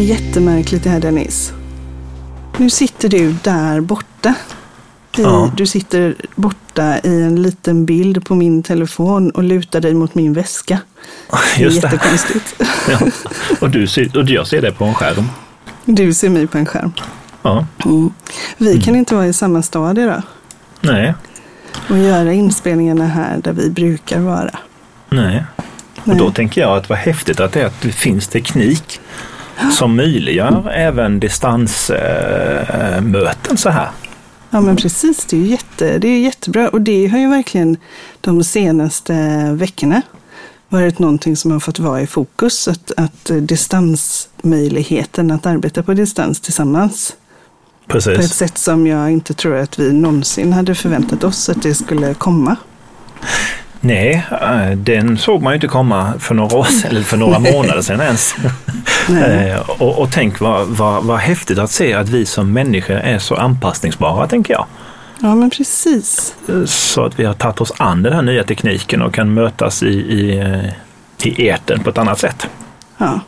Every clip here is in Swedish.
är jättemärkligt det här Dennis. Nu sitter du där borta. I, Ja. Du sitter borta i en liten bild på min telefon och lutar dig mot min väska. Det är Just det. jättekonstigt. Ja. Och, du ser, och jag ser det på en skärm. Du ser mig på en skärm. Ja. Mm. Vi kan inte vara i samma stad idag Nej. och göra inspelningarna här där vi brukar vara. Nej. Och Nej. då tänker jag att vad häftigt att det är att det finns teknik som möjliggör även distansmöten så här. Ja men precis, det är, jätte, det är jättebra. Och det har ju verkligen de senaste veckorna varit någonting som har fått vara i fokus. Att, att distansmöjligheten, att arbeta på distans tillsammans. På ett Precis. sätt som jag inte tror att vi någonsin hade förväntat oss att det skulle komma. Nej, eh, den såg man ju inte komma för några år sedan, eller för några månader sedan ens. Eh, och, och tänk vad, vad, vad häftigt att se att vi som människor är så anpassningsbara, tänker jag. Ja men precis. Så att vi har tagit oss an den här nya tekniken och kan mötas i, i, eh, i etern på ett annat sätt. Ja.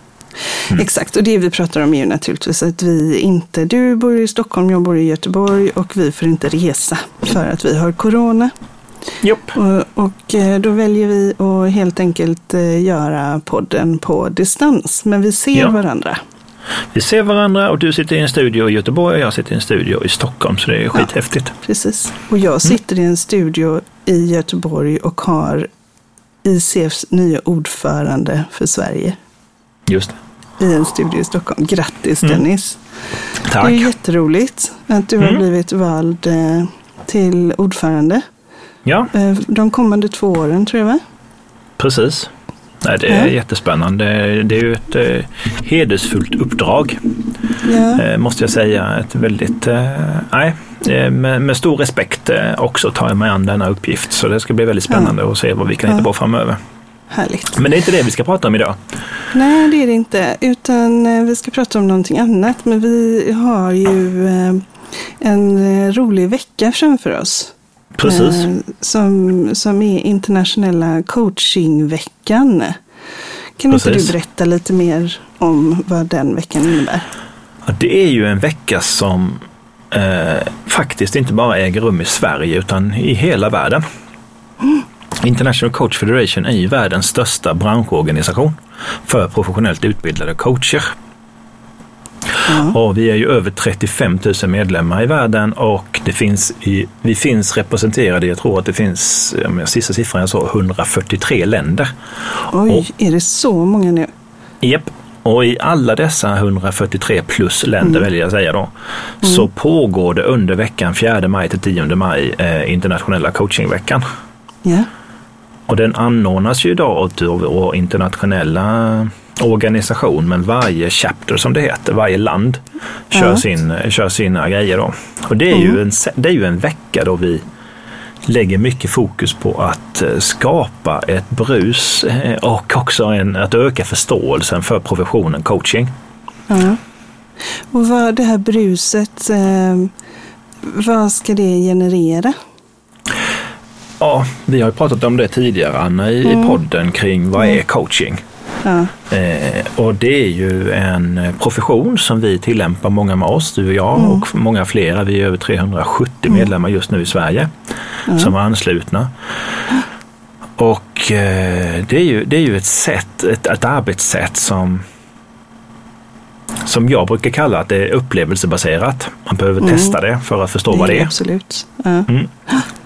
Mm. Exakt, och det vi pratar om är ju naturligtvis att vi inte, du bor i Stockholm, jag bor i Göteborg och vi får inte resa för att vi har corona. Jopp. Och, och eh, då väljer vi att helt enkelt eh, göra podden på distans. Men vi ser Ja. varandra. Vi ser varandra och du sitter i en studio i Göteborg och jag sitter i en studio i Stockholm, så det är skithäftigt. Precis. Och jag sitter i en studio i Göteborg och har ICFs nya ordförande för Sverige Just det. i en studio i Stockholm. Grattis Mm. Dennis! Tack. Det är jätteroligt att du har Mm. blivit vald eh, till ordförande Ja, eh, de kommande två åren tror jag va? precis. Nej, det är Ja. jättespännande. Det är ju ett eh, hedersfullt uppdrag, Ja. eh, måste jag säga. Ett väldigt, eh, nej, med, med stor respekt också tar jag mig an denna uppgift. Så det ska bli väldigt spännande att se vad vi kan hitta Ja. på framöver. Härligt. Men det är inte det vi ska prata om idag. Nej, det är det inte. Utan vi ska prata om någonting annat. Men vi har ju en rolig vecka framför oss. Precis. Eh, som, som är internationella coachingveckan. Kan inte Precis. du berätta lite mer om vad den veckan innebär? Ja, det är ju en vecka som eh, faktiskt inte bara äger rum i Sverige utan i hela världen. International Coach Federation är ju världens största branschorganisation för professionellt utbildade coacher. Ja. Och vi är ju över 35 000 medlemmar i världen och det finns i, vi finns representerade, jag tror att det finns, sista siffran jag sa, 143 länder. Oj, är det så många nu? Japp. Och i alla dessa 143 plus länder, väljer jag säga då, så pågår det under veckan 4 maj till 10 maj eh, internationella coachingveckan. Ja. Och den anordnas ju då av internationella organisation, men varje chapter som det heter, varje land kör, Ja. sin, kör sina grejer då. Och det är, ju en, det är ju en vecka då vi lägger mycket fokus på att eh, skapa ett brus eh, och också en, att öka förståelsen för professionen coaching. ja. Och vad det här bruset, eh, vad ska det generera? Ja, vi har ju pratat om det tidigare Anna i, i podden kring vad är coaching? Ja. Eh, och det är ju en eh, profession som vi tillämpar, många med oss, du och jag och många flera. Vi är över 370 medlemmar just nu i Sverige som är anslutna. Och eh, det, är ju, det är ju ett sätt, ett, ett arbetssätt som som jag brukar kalla att det är upplevelsebaserat. Man behöver testa det för att förstå vad det är. Absolut. Ja. Mm.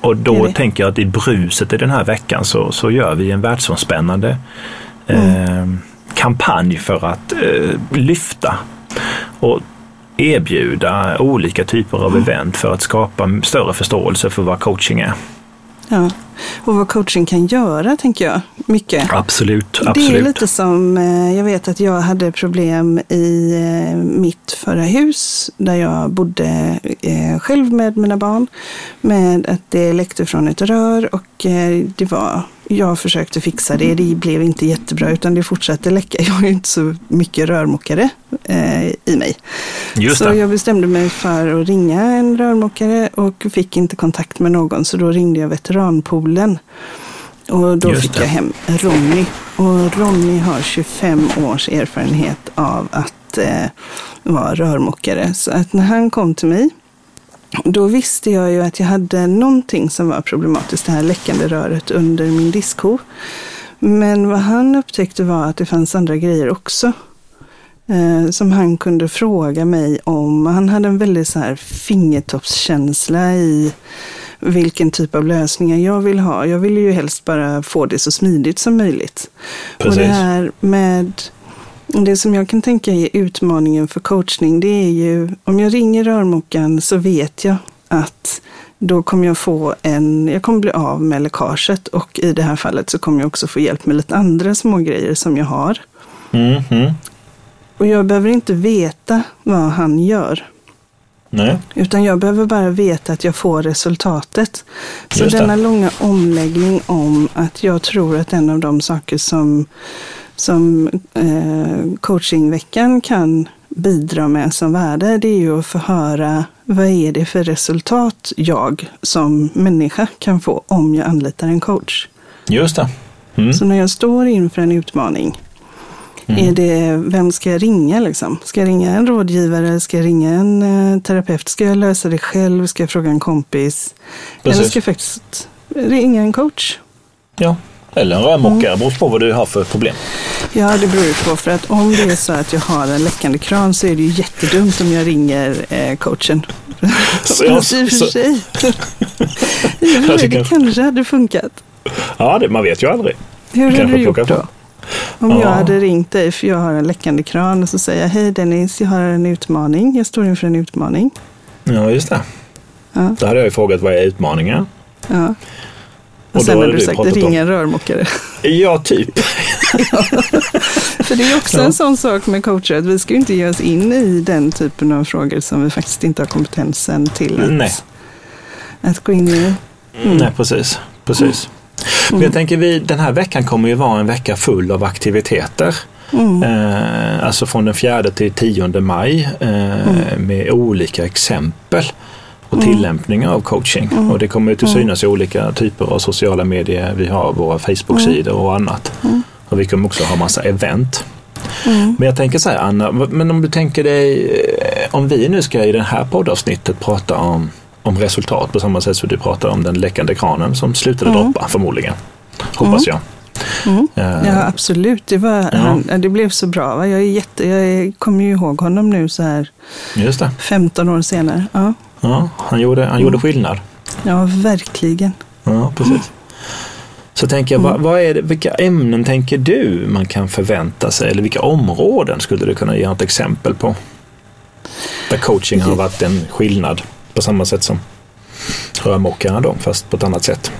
Och Det då det. tänker jag att i bruset i den här veckan så, så gör vi en världsomspännande eh, kampanj för att eh, lyfta och erbjuda olika typer av event för att skapa större förståelse för vad coaching är. Ja. Och vad coaching kan göra, tänker jag. Mycket. Absolut, Det är absolut. lite som, eh, jag vet att jag hade problem i eh, mitt förra hus där jag bodde själv med mina barn. Med att det läckte från ett rör och det var, jag försökte fixa det. Det blev inte jättebra utan det fortsatte läcka. Jag har ju inte så mycket rörmokare eh, i mig. Just så det. jag bestämde mig för att ringa en rörmokare och fick inte kontakt med någon så då ringde jag veteranpoolen. Och då Just fick det. jag hem Ronny. Och Ronny har 25 års erfarenhet av att att eh, vara rörmokare. Så att när han kom till mig, då visste jag ju att jag hade någonting som var problematiskt, det här läckande röret under min diskho. Men vad han upptäckte var att det fanns andra grejer också. Eh, som han kunde fråga mig om. Han hade en väldigt så här fingertoppskänsla i vilken typ av lösningar jag vill ha. Jag vill ju helst bara få det så smidigt som möjligt. Precis. Och det här med det som jag kan tänka är utmaningen för coachning, det är ju om jag ringer rörmokaren så vet jag att då kommer jag få en, jag kommer bli av med läckaget och i det här fallet så kommer jag också få hjälp med lite andra små grejer som jag har. Mm, mm. Och jag behöver inte veta vad han gör. Nej. Utan jag behöver bara veta att jag får resultatet. Så denna långa omläggning om att jag tror att en av de saker som, som eh, coachingveckan kan bidra med som värde, det är ju att få höra vad är det för resultat jag som människa kan få om jag anlitar en coach. Just det. Mm. Så när jag står inför en utmaning, är det, vem ska jag ringa liksom? Ska jag ringa en rådgivare? Ska jag ringa en eh, terapeut? Ska jag lösa det själv? Ska jag fråga en kompis? Precis. Eller ska jag faktiskt ringa en coach? Ja. Eller en rörmokare, Mm. beror på vad du har för problem. Ja, det beror ju på. För att om det är så att jag har en läckande kran så är det ju jättedumt om jag ringer eh, coachen. Så jag- Fast I och för så- sig. Jag det kanske hade funkat. Ja, det, man vet ju aldrig. Hur hade du gjort då? Om Ja. jag hade ringt dig för jag har en läckande kran och så säger jag Hej Dennis, jag har en utmaning. Jag står inför en utmaning. Ja, just det. Ja. Då hade jag ju frågat vad är utmaningen? Ja. Och, sen hade du sagt ring en rörmokare. Ja, typ. För det är också Ja. en sån sak med coacher att vi ska ju inte ge oss in i den typen av frågor som vi faktiskt inte har kompetensen till att, Nej. att gå in i. Mm. Nej, precis. precis. Men jag tänker vi, den här veckan kommer ju vara en vecka full av aktiviteter. Mm. Eh, alltså från den 4 till 10 maj eh, Mm. med olika exempel och tillämpningar av coaching. Mm. Och det kommer ju till synas i olika typer av sociala medier. Vi har våra Facebook-sidor och annat. Och vi kommer också ha massa event. Mm. Men jag tänker så här Anna, men om du tänker dig, eh, om vi nu ska i det här poddavsnittet prata om, om resultat på samma sätt som du pratar om den läckande kranen som slutade Mm. droppa förmodligen. Hoppas jag. Mm. Eh, Ja, absolut. Det, var, Ja. Han, det blev så bra. Va? Jag, är jätte, jag kommer ju ihåg honom nu så här Just det. 15 år senare. Ja, Ja, han gjorde, han Mm. gjorde skillnad. ja verkligen. Ja, precis. Så tänker jag, vad, vad är det, vilka ämnen tänker du man kan förvänta sig? Eller vilka områden skulle du kunna ge ett exempel på? Där coaching har varit en skillnad på samma sätt som rörmokaren då, fast på ett annat sätt.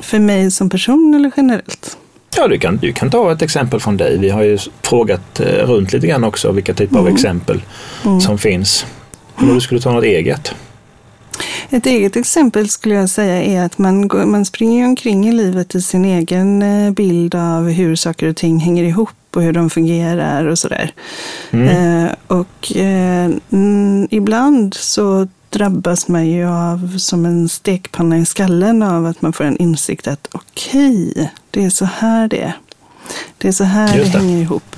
För mig som person eller generellt? Ja, du kan, du kan ta ett exempel från dig. Vi har ju frågat eh, runt lite grann också vilka typer av exempel som finns. Om du skulle ta något eget? Ett eget exempel skulle jag säga är att man, går, man springer omkring i livet i sin egen eh, bild av hur saker och ting hänger ihop och hur de fungerar och sådär. Eh, och eh, mm, ibland så drabbas man ju av som en stekpanna i skallen av att man får en insikt att okej, det är så här det är. Det är så här det det. hänger ihop.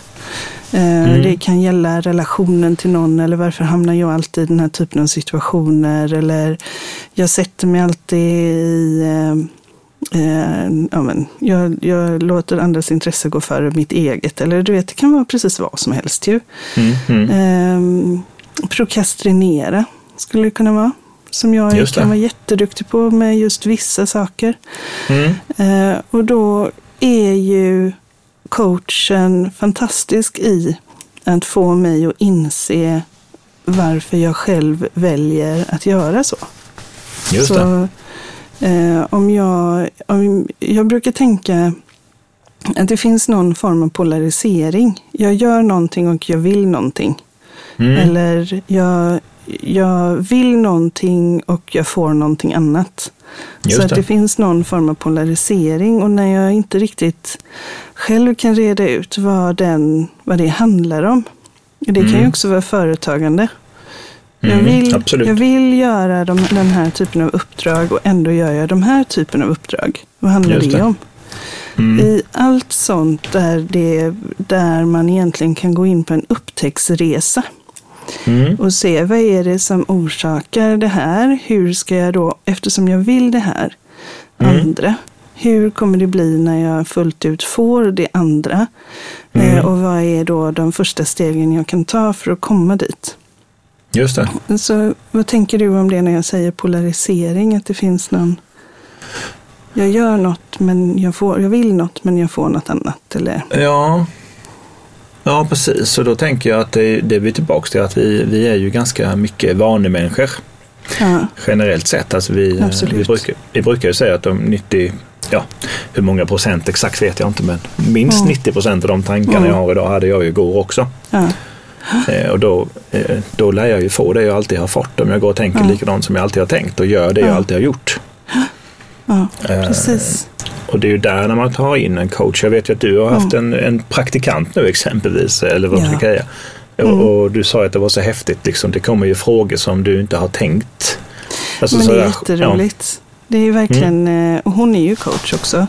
Eh, Det kan gälla relationen till någon eller varför hamnar jag alltid i den här typen av situationer. Eller jag sätter mig alltid i... Eh, ja, men, jag, jag låter andras intresse gå före mitt eget. Eller du vet, det kan vara precis vad som helst ju. Mm, mm. Eh, prokrastinera skulle det kunna vara. Som jag kan vara jätteduktig på med just vissa saker. Mm. Eh, och då är ju coachen fantastisk i att få mig att inse varför jag själv väljer att göra så. Just så eh, om jag, om, jag brukar tänka att det finns någon form av polarisering. Jag gör någonting och jag vill någonting. Mm. Eller jag, jag vill någonting och jag får någonting annat. Just så att det. det finns någon form av polarisering och när jag inte riktigt själv kan reda ut vad, den, vad det handlar om. Det kan ju också vara företagande. Jag, Mm, vill, absolut. jag vill göra de, den här typen av uppdrag och ändå gör jag de här typen av uppdrag. Vad handlar Just det det. om? Mm. I allt sånt där, det, där man egentligen kan gå in på en upptäcktsresa. Mm. Och se vad är det som orsakar det här? Hur ska jag då, eftersom jag vill det här mm. andra, hur kommer det bli när jag fullt ut får det andra? Mm. Eh, och vad är då de första stegen jag kan ta för att komma dit? Just det. Så vad tänker du om det när jag säger polarisering? Att det finns någon... Jag gör något, men jag, får, jag vill något, men jag får något annat. Eller? Ja, ja precis. Och då tänker jag att det, det är tillbaka till att vi, vi är ju ganska mycket vanemänniskor. Ja. Generellt sett. Alltså vi, vi, brukar, vi brukar ju säga att de 90 ja, hur många procent exakt vet jag inte, men minst mm. 90 procent av de tankarna mm. jag har idag hade jag ju igår också. Ja. Eh, och då, eh, då lär jag ju få det jag alltid har fått om jag går och tänker ja. likadant som jag alltid har tänkt och gör det ja. jag alltid har gjort. Ja, eh, precis. Och det är ju där när man tar in en coach. Jag vet ju att du har haft en, en praktikant nu exempelvis, eller vad man ska säga. Mm. Och, du sa att det var så häftigt, liksom. det kommer ju frågor som du inte har tänkt. Alltså, Men det är jätteroligt. Det är verkligen, mm. och hon är ju coach också.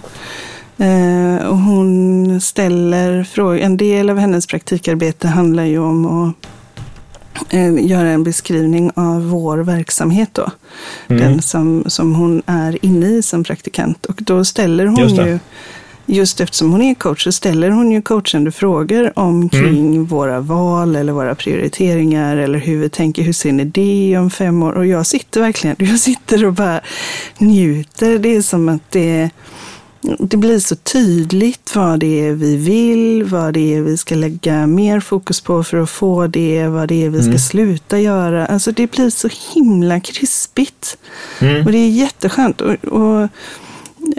Eh, och hon ställer frågor. En del av hennes praktikarbete handlar ju om att eh, göra en beskrivning av vår verksamhet då. Mm. Den som, som hon är inne i som praktikant. Och då ställer hon just ju, just eftersom hon är coach, så ställer hon ju coachande frågor omkring mm. våra val eller våra prioriteringar eller hur vi tänker, hur ser ni det om fem år? Och jag sitter verkligen, jag sitter och bara njuter. Det är som att det det blir så tydligt vad det är vi vill, vad det är vi ska lägga mer fokus på för att få det, vad det är vi ska mm. sluta göra. Alltså det blir så himla krispigt. Mm. Och det är jätteskönt. Och, och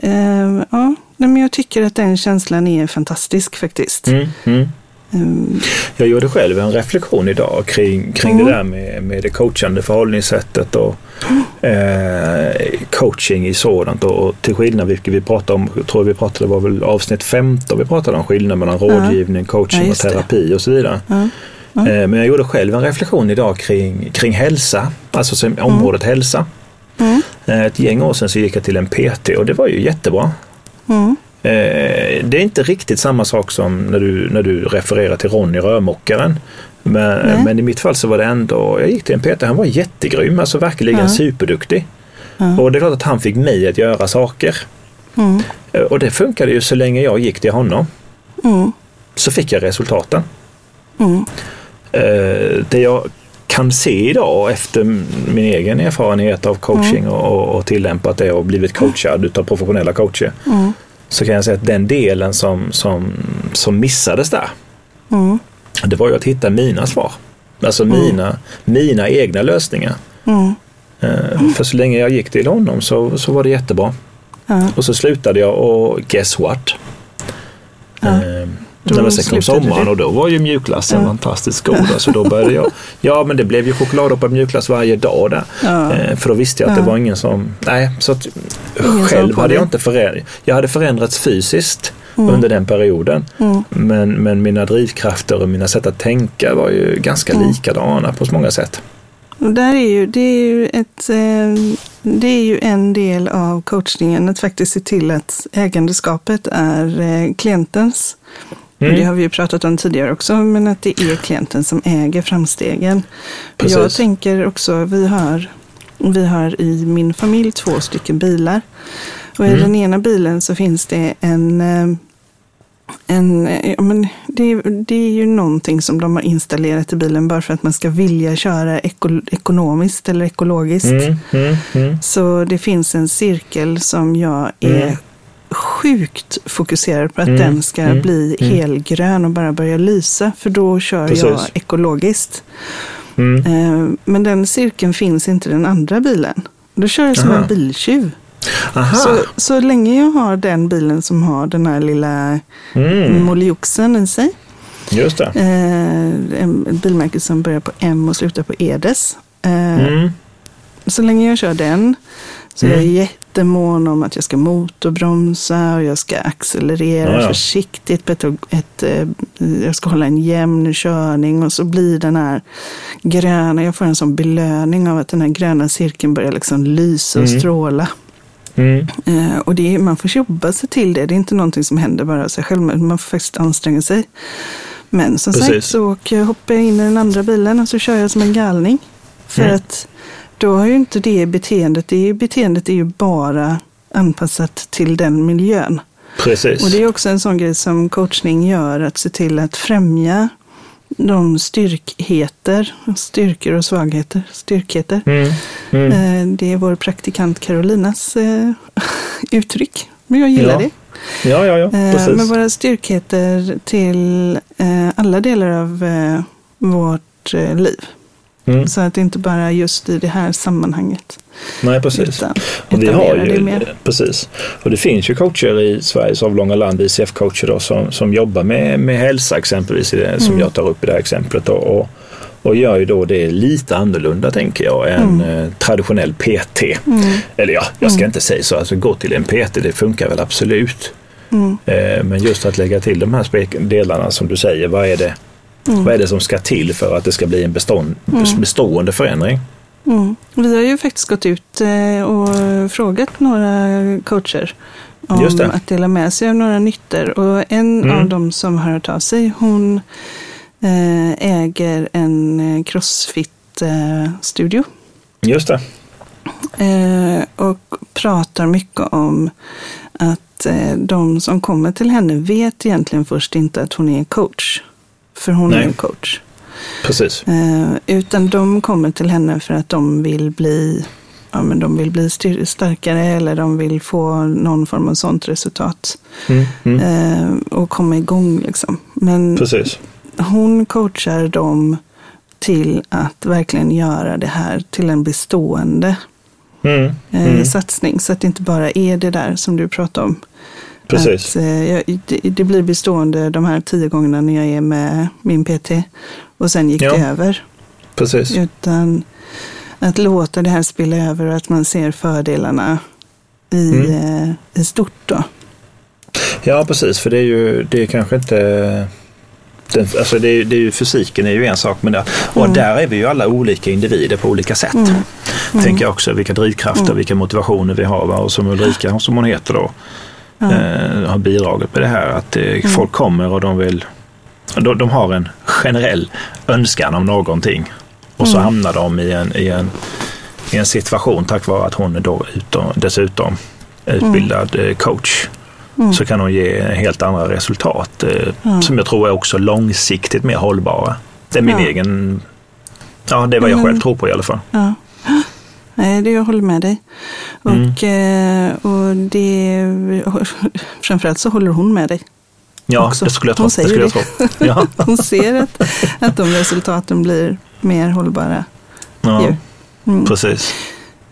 eh, ja, men jag tycker att den känslan är fantastisk faktiskt. Mm. Mm. Mm. Jag gjorde själv en reflektion idag kring, kring mm. det där med, med det coachande förhållningssättet och eh, coaching i sådant. Och till skillnad, vilket vi pratade om, tror vi pratade, det var väl avsnitt 15, vi pratade om skillnad mellan rådgivning, coaching ja, och terapi det. och så vidare. Ja. Eh, men jag gjorde själv en reflektion idag kring, kring hälsa, alltså mm. området mm. hälsa. Eh, ett gäng år sedan så gick jag till en PT och det var ju jättebra. Mm. Eh, det är inte riktigt samma sak som när du, när du refererar till Ronny Rörmokaren. Men, men, i mitt fall så var det ändå, jag gick till en Peter, han var jättegrym, alltså verkligen ja. superduktig. Ja. Och det är klart att han fick mig att göra saker. Mm. Eh, och det funkade ju så länge jag gick till honom. Mm. Så fick jag resultaten. Mm. Eh, det jag kan se idag efter min egen erfarenhet av coaching mm. och, och, tillämpat det och blivit coachad utav professionella coacher. Så kan jag säga att den delen som, som, som missades där, mm. det var ju att hitta mina svar. Alltså mm. mina, mina egna lösningar. Mm. Uh, för så länge jag gick till honom så, så var det jättebra. Och så slutade jag och guess what? När sen kom sommaren och då var ju mjukglassen ja. fantastiskt god. Så då började jag, ja men det blev ju chokladdoppad mjukglass varje dag där. Ja. Eh, för då visste jag att ja. det var ingen som, nej så att ingen själv hade jag inte förändrats. Jag hade förändrats fysiskt mm. under den perioden. Mm. Men, men mina drivkrafter och mina sätt att tänka var ju ganska mm. likadana på så många sätt. Och där är ju, det, är ju ett, eh, det är ju en del av coachningen, att faktiskt se till att ägandeskapet är eh, klientens. Mm. Det har vi ju pratat om tidigare också, men att det är klienten som äger framstegen. Precis. Jag tänker också, vi har, vi har i min familj två stycken bilar. Och i mm. den ena bilen så finns det en eh, en, ja, men det, det, är ju någonting som de har installerat i bilen bara för att man ska vilja köra eko, ekonomiskt eller ekologiskt. Mm, mm, mm. Så det finns en cirkel som jag är mm sjukt fokuserad på att mm, den ska mm, bli mm. helgrön och bara börja lysa. För då kör Precis. jag ekologiskt. Mm. Eh, men den cirkeln finns inte i den andra bilen. Då kör jag som Aha. en biltjuv. Så, så länge jag har den bilen som har den här lilla mm. molioxen i sig. Just det. Eh, en bilmärke som börjar på M och slutar på Edes. Eh, mm. Så länge jag kör den så mm. jag är jättemån om att jag ska motorbromsa och jag ska accelerera ja, ja. försiktigt. Ett, ett, ett, eh, jag ska hålla en jämn körning och så blir den här gröna, jag får en sån belöning av att den här gröna cirkeln börjar liksom lysa och mm. stråla. Mm. Eh, och det är, man får jobba sig till det. Det är inte någonting som händer bara av sig själv. Men man får faktiskt anstränga sig. Men som Precis. sagt så åker jag, hoppar jag in i den andra bilen och så kör jag som en galning. För Mm. att då har ju inte det beteendet, det beteendet är ju bara anpassat till den miljön. Precis. Och det är också en sån grej som coachning gör, att se till att främja de styrkheter, styrkor och svagheter, styrkheter. Mm. Mm. Eh, Det är vår praktikant Carolinas eh, uttryck, men jag gillar Ja, det. Ja, ja, ja. Eh, Precis. Men våra styrkheter till alla delar av vårt liv. Mm. Så att det inte bara är just i det här sammanhanget. Nej, precis. Och vi har ju, precis. Och det finns ju coacher i Sveriges avlånga land, ICF-coacher som, som jobbar med, med hälsa exempelvis, i det, som Mm. jag tar upp i det här exemplet. Då, och, och gör ju då det lite annorlunda tänker jag än eh, traditionell PT. Mm. Eller ja, jag ska inte säga så, alltså gå till en PT, det funkar väl absolut. Mm. Eh, men just att lägga till de här delarna som du säger, vad är, det, Mm. vad är det som ska till för att det ska bli en bestånd, bestående förändring? Mm. Vi har ju faktiskt gått ut eh, och frågat några coacher om att dela med sig av några nyttor. Och en Mm. av dem som har hört av sig, hon eh, äger en eh, crossfit-studio. Just det. Och pratar mycket om att de som kommer till henne vet egentligen först inte att hon är en coach. För hon är Nej. en coach. Precis. Eh, utan de kommer till henne för att de vill bli, ja, men de vill bli starkare eller de vill få någon form av sånt resultat. Mm. Mm. Eh, och komma igång liksom. Men Precis. hon coachar dem till att verkligen göra det här till en bestående Mm. eh, Mm. satsning. Så att det inte bara är det där som du pratade om. Precis. Att, eh, jag, det, det blir bestående de här tio gångerna när jag är med min PT. Och sen gick Ja. det över. Precis. Utan att låta det här spilla över och att man ser fördelarna i, Mm. eh, i stort. Då. Ja, precis. För det är ju det är kanske inte... Den, alltså det är, det är ju, fysiken är ju en sak, men där, och Mm. där är vi ju alla olika individer på olika sätt. Mm. Tänker jag också, vilka drivkrafter, vilka motivationer vi har. Va? Och som Ulrika, som hon heter då, Eh, har bidragit med det här. Att eh, folk kommer och de vill... De, de har en generell önskan om någonting. Och så Mm. hamnar de i en, i, en, i en situation tack vare att hon är då utom, dessutom utbildad eh, coach. Mm. Så kan hon ge helt andra resultat Ja. som jag tror är också långsiktigt mer hållbara. Det är min Ja. egen... Ja, det är vad jag Men- själv tror på i alla fall. Ja. Nej, det jag håller med dig. Och, eh, och det, framförallt så håller hon med dig. Ja, också. det skulle jag tro. Hon Det säger skulle jag det. tro. Ja. Hon ser att, att de resultaten blir mer hållbara. Ja. Mm. precis.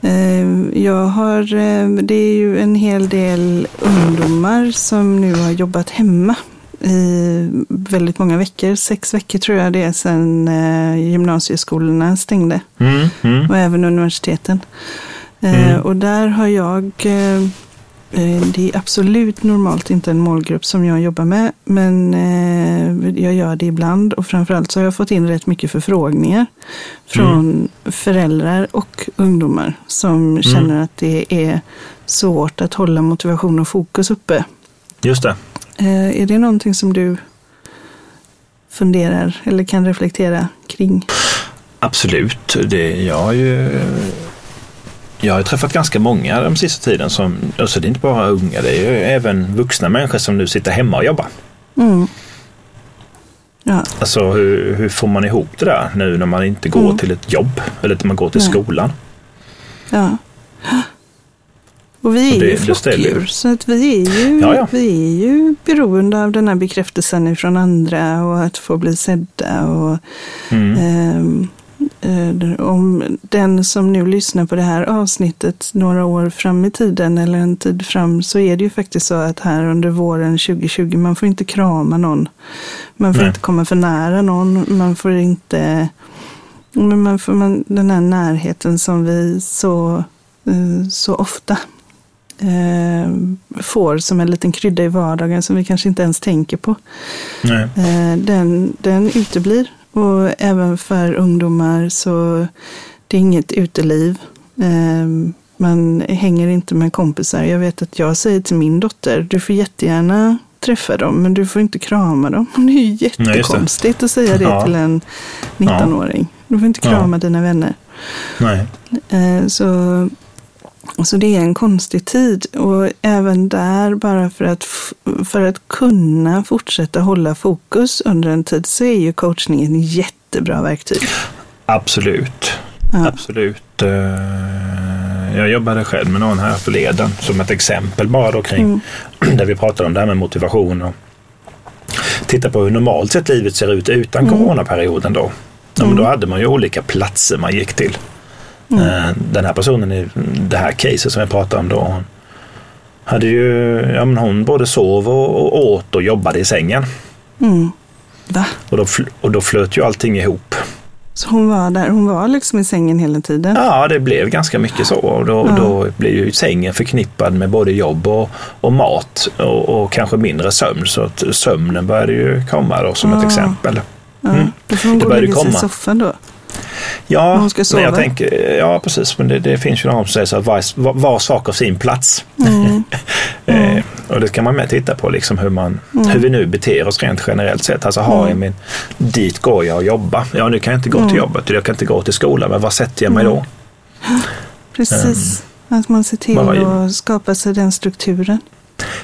Eh, Jag har, eh, det är ju en hel del ungdomar som nu har jobbat hemma i väldigt många veckor. Sex veckor tror jag det är sedan eh, gymnasieskolorna stängde. Mm, mm, och även universiteten. Eh, Mm. Och där har jag, eh, det är absolut normalt inte en målgrupp som jag jobbar med, men jag gör det ibland och framförallt så har jag fått in rätt mycket förfrågningar från föräldrar och ungdomar som känner att det är svårt att hålla motivation och fokus uppe. just det. Eh, Är det någonting som du funderar eller kan reflektera kring? Absolut. Det, jag har ju jag har träffat ganska många den sista tiden. Som, alltså det är inte bara unga, det är ju även vuxna människor som nu sitter hemma och jobbar. Mm. Ja, Alltså hur, hur får man ihop det där nu när man inte går Mm. till ett jobb eller när man går till Nej. skolan? Ja. Och vi är det- ju flockdjur, så att vi är, ju, Ja, ja. vi är ju beroende av den här bekräftelsen från andra och att få bli sedda. Och, Mm. ehm, eh, om den som nu lyssnar på det här avsnittet några år fram i tiden eller en tid fram så är det ju faktiskt så att här under våren 2020 man får inte krama någon. Man får Nej. inte komma för nära någon. Man får inte men man får man, den här närheten som vi så, eh, så ofta eh, får som en liten krydda i vardagen som vi kanske inte ens tänker på. Nej. Eh, den, den uteblir. Och även för ungdomar så det är inget uteliv. Eh, man hänger inte med kompisar. Jag vet att jag säger till min dotter, du får jättegärna träffa dem, men du får inte krama dem. Det är ju jättekonstigt att säga det ja. till en 19-åring. Du får inte krama ja. dina vänner. Nej. Eh, så, så det är en konstig tid. Och även där, bara för att, för att kunna fortsätta hålla fokus under en tid, så är ju coachning ett jättebra verktyg. Absolut. Ja. Absolut. Eh, jag jobbade själv med någon här förleden som ett exempel bara då kring mm. där vi pratade om det här med motivation och titta på hur normalt sett livet ser ut utan mm. coronaperioden då. Ja, men då mm. hade man ju olika platser man gick till. Mm. Eh, den här personen i det här caset som jag pratade om då, hon hade ju, ja men hon både sov och, åt och jobbade i sängen. Mm. Va? Och då, och då flöt ju allting ihop. Så hon var där, hon var liksom i sängen hela tiden? Ja, det blev ganska mycket så. Och då, ja. då blir ju sängen förknippad med både jobb och, och mat och, och, kanske mindre sömn. Så att sömnen började ju komma då som ja. ett exempel. Ja. Mm. Då får hon gå och lägga sig i soffan då? Ja, hon ska sova. jag tänker, ja precis. Men det, det finns ju någon som säger så att var, var sak har sin plats. Mm. Mm. och det kan man med titta på, liksom hur, man, mm. hur vi nu beter oss rent generellt sett. Alltså har jag mm. min, dit går jag och jobbar. Ja, nu kan jag inte gå till mm. jobbet, jag kan inte gå till skolan, men var sätter jag mig då? Precis, um, att man ser till att skapa sig den strukturen.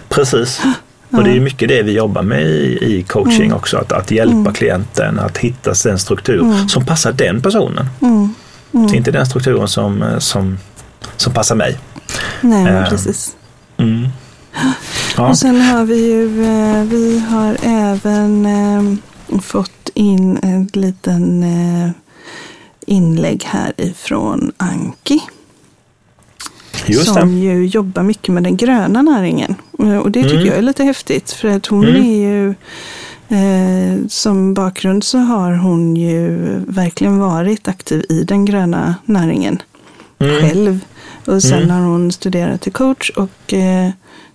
Precis. Och det är mycket det vi jobbar med i, i coaching mm. också, att, att hjälpa mm. klienten att hitta den struktur mm. som passar den personen. Mm. Mm. Inte den strukturen som, som, som passar mig. Nej, uh, precis. Mm. Ja. Och sen har vi ju, eh, vi har även eh, fått in en liten eh, inlägg här ifrån Anki. Just som det. ju jobbar mycket med den gröna näringen. Eh, och det tycker mm. jag är lite häftigt. För att hon mm. är ju eh, som bakgrund så har hon ju verkligen varit aktiv i den gröna näringen mm. själv. Och sen mm. har hon studerat till coach och eh,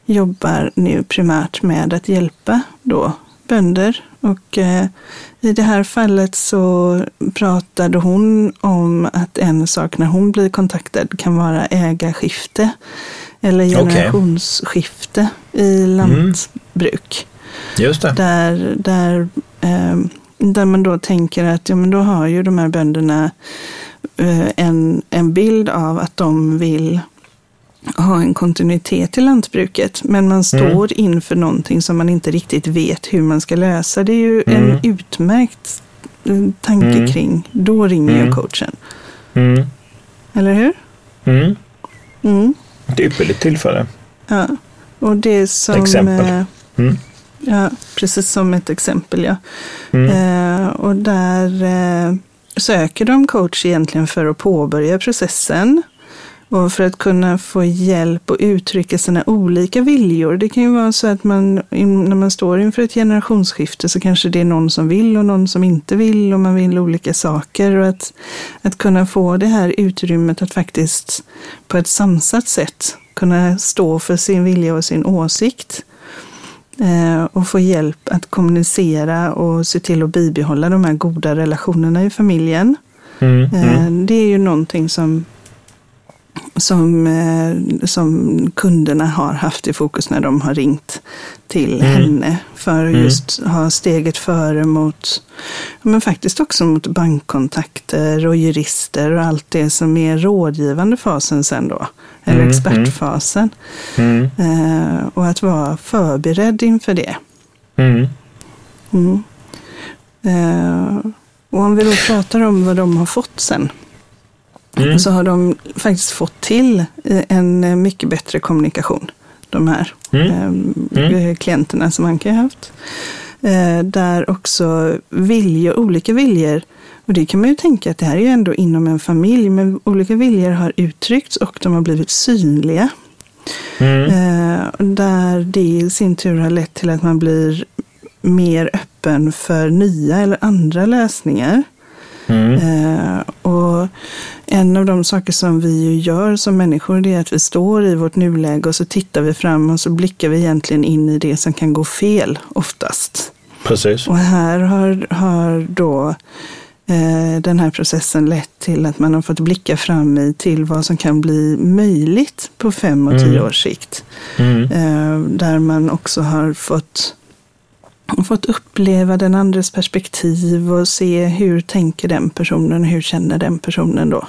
jobbar nu primärt med att hjälpa då bönder. Och eh, i det här fallet så pratade hon om att en sak när hon blir kontaktad kan vara ägarskifte eller generationsskifte okay. i lantbruk. Mm. Just det. Där, där, eh, där man då tänker att ja, men då har ju de här bönderna eh, en, en bild av att de vill ha en kontinuitet i lantbruket. Men man står mm. inför någonting som man inte riktigt vet hur man ska lösa. Det är ju mm. en utmärkt eh, tanke mm. kring. Då ringer mm. jag coachen. Mm. Eller hur? Mm. Mm. Ett ypperligt tillfälle. Ja, och det som... Exempel. Eh, mm. Ja, precis som ett exempel ja. Eh, och där eh, söker de coach egentligen för att påbörja processen. Och för att kunna få hjälp och uttrycka sina olika viljor. Det kan ju vara så att man, när man står inför ett generationsskifte så kanske det är någon som vill och någon som inte vill och man vill olika saker. Och att, att kunna få det här utrymmet att faktiskt på ett sansat sätt kunna stå för sin vilja och sin åsikt. Eh, och få hjälp att kommunicera och se till att bibehålla de här goda relationerna i familjen. Mm, mm. Eh, det är ju någonting som som, eh, som kunderna har haft i fokus när de har ringt till mm. henne för att mm. just ha steget före mot, men faktiskt också mot bankkontakter och jurister och allt det som är rådgivande fasen sen då, eller mm. expertfasen. Mm. Eh, och att vara förberedd inför det. Mm. Mm. Eh, och om vi då pratar om vad de har fått sen. Mm. Så har de faktiskt fått till eh, en eh, mycket bättre kommunikation. De här mm. Eh, mm. klienterna som Anka har haft. Där också viljor, olika viljor, och det kan man ju tänka att det här är ju ändå inom en familj, men olika viljor har uttryckts och de har blivit synliga. Mm. Där det i sin tur har lett till att man blir mer öppen för nya eller andra lösningar. Mm. Eh, och en av de saker som vi gör som människor det är att vi står i vårt nuläge och så tittar vi fram och så blickar vi egentligen in i det som kan gå fel oftast. Precis. Och här har, har då eh, den här processen lett till att man har fått blicka fram i till vad som kan bli möjligt på fem och tio Mm. års sikt. Mm. Eh, där man också har fått, fått uppleva den andres perspektiv och se hur tänker den personen, hur känner den personen då.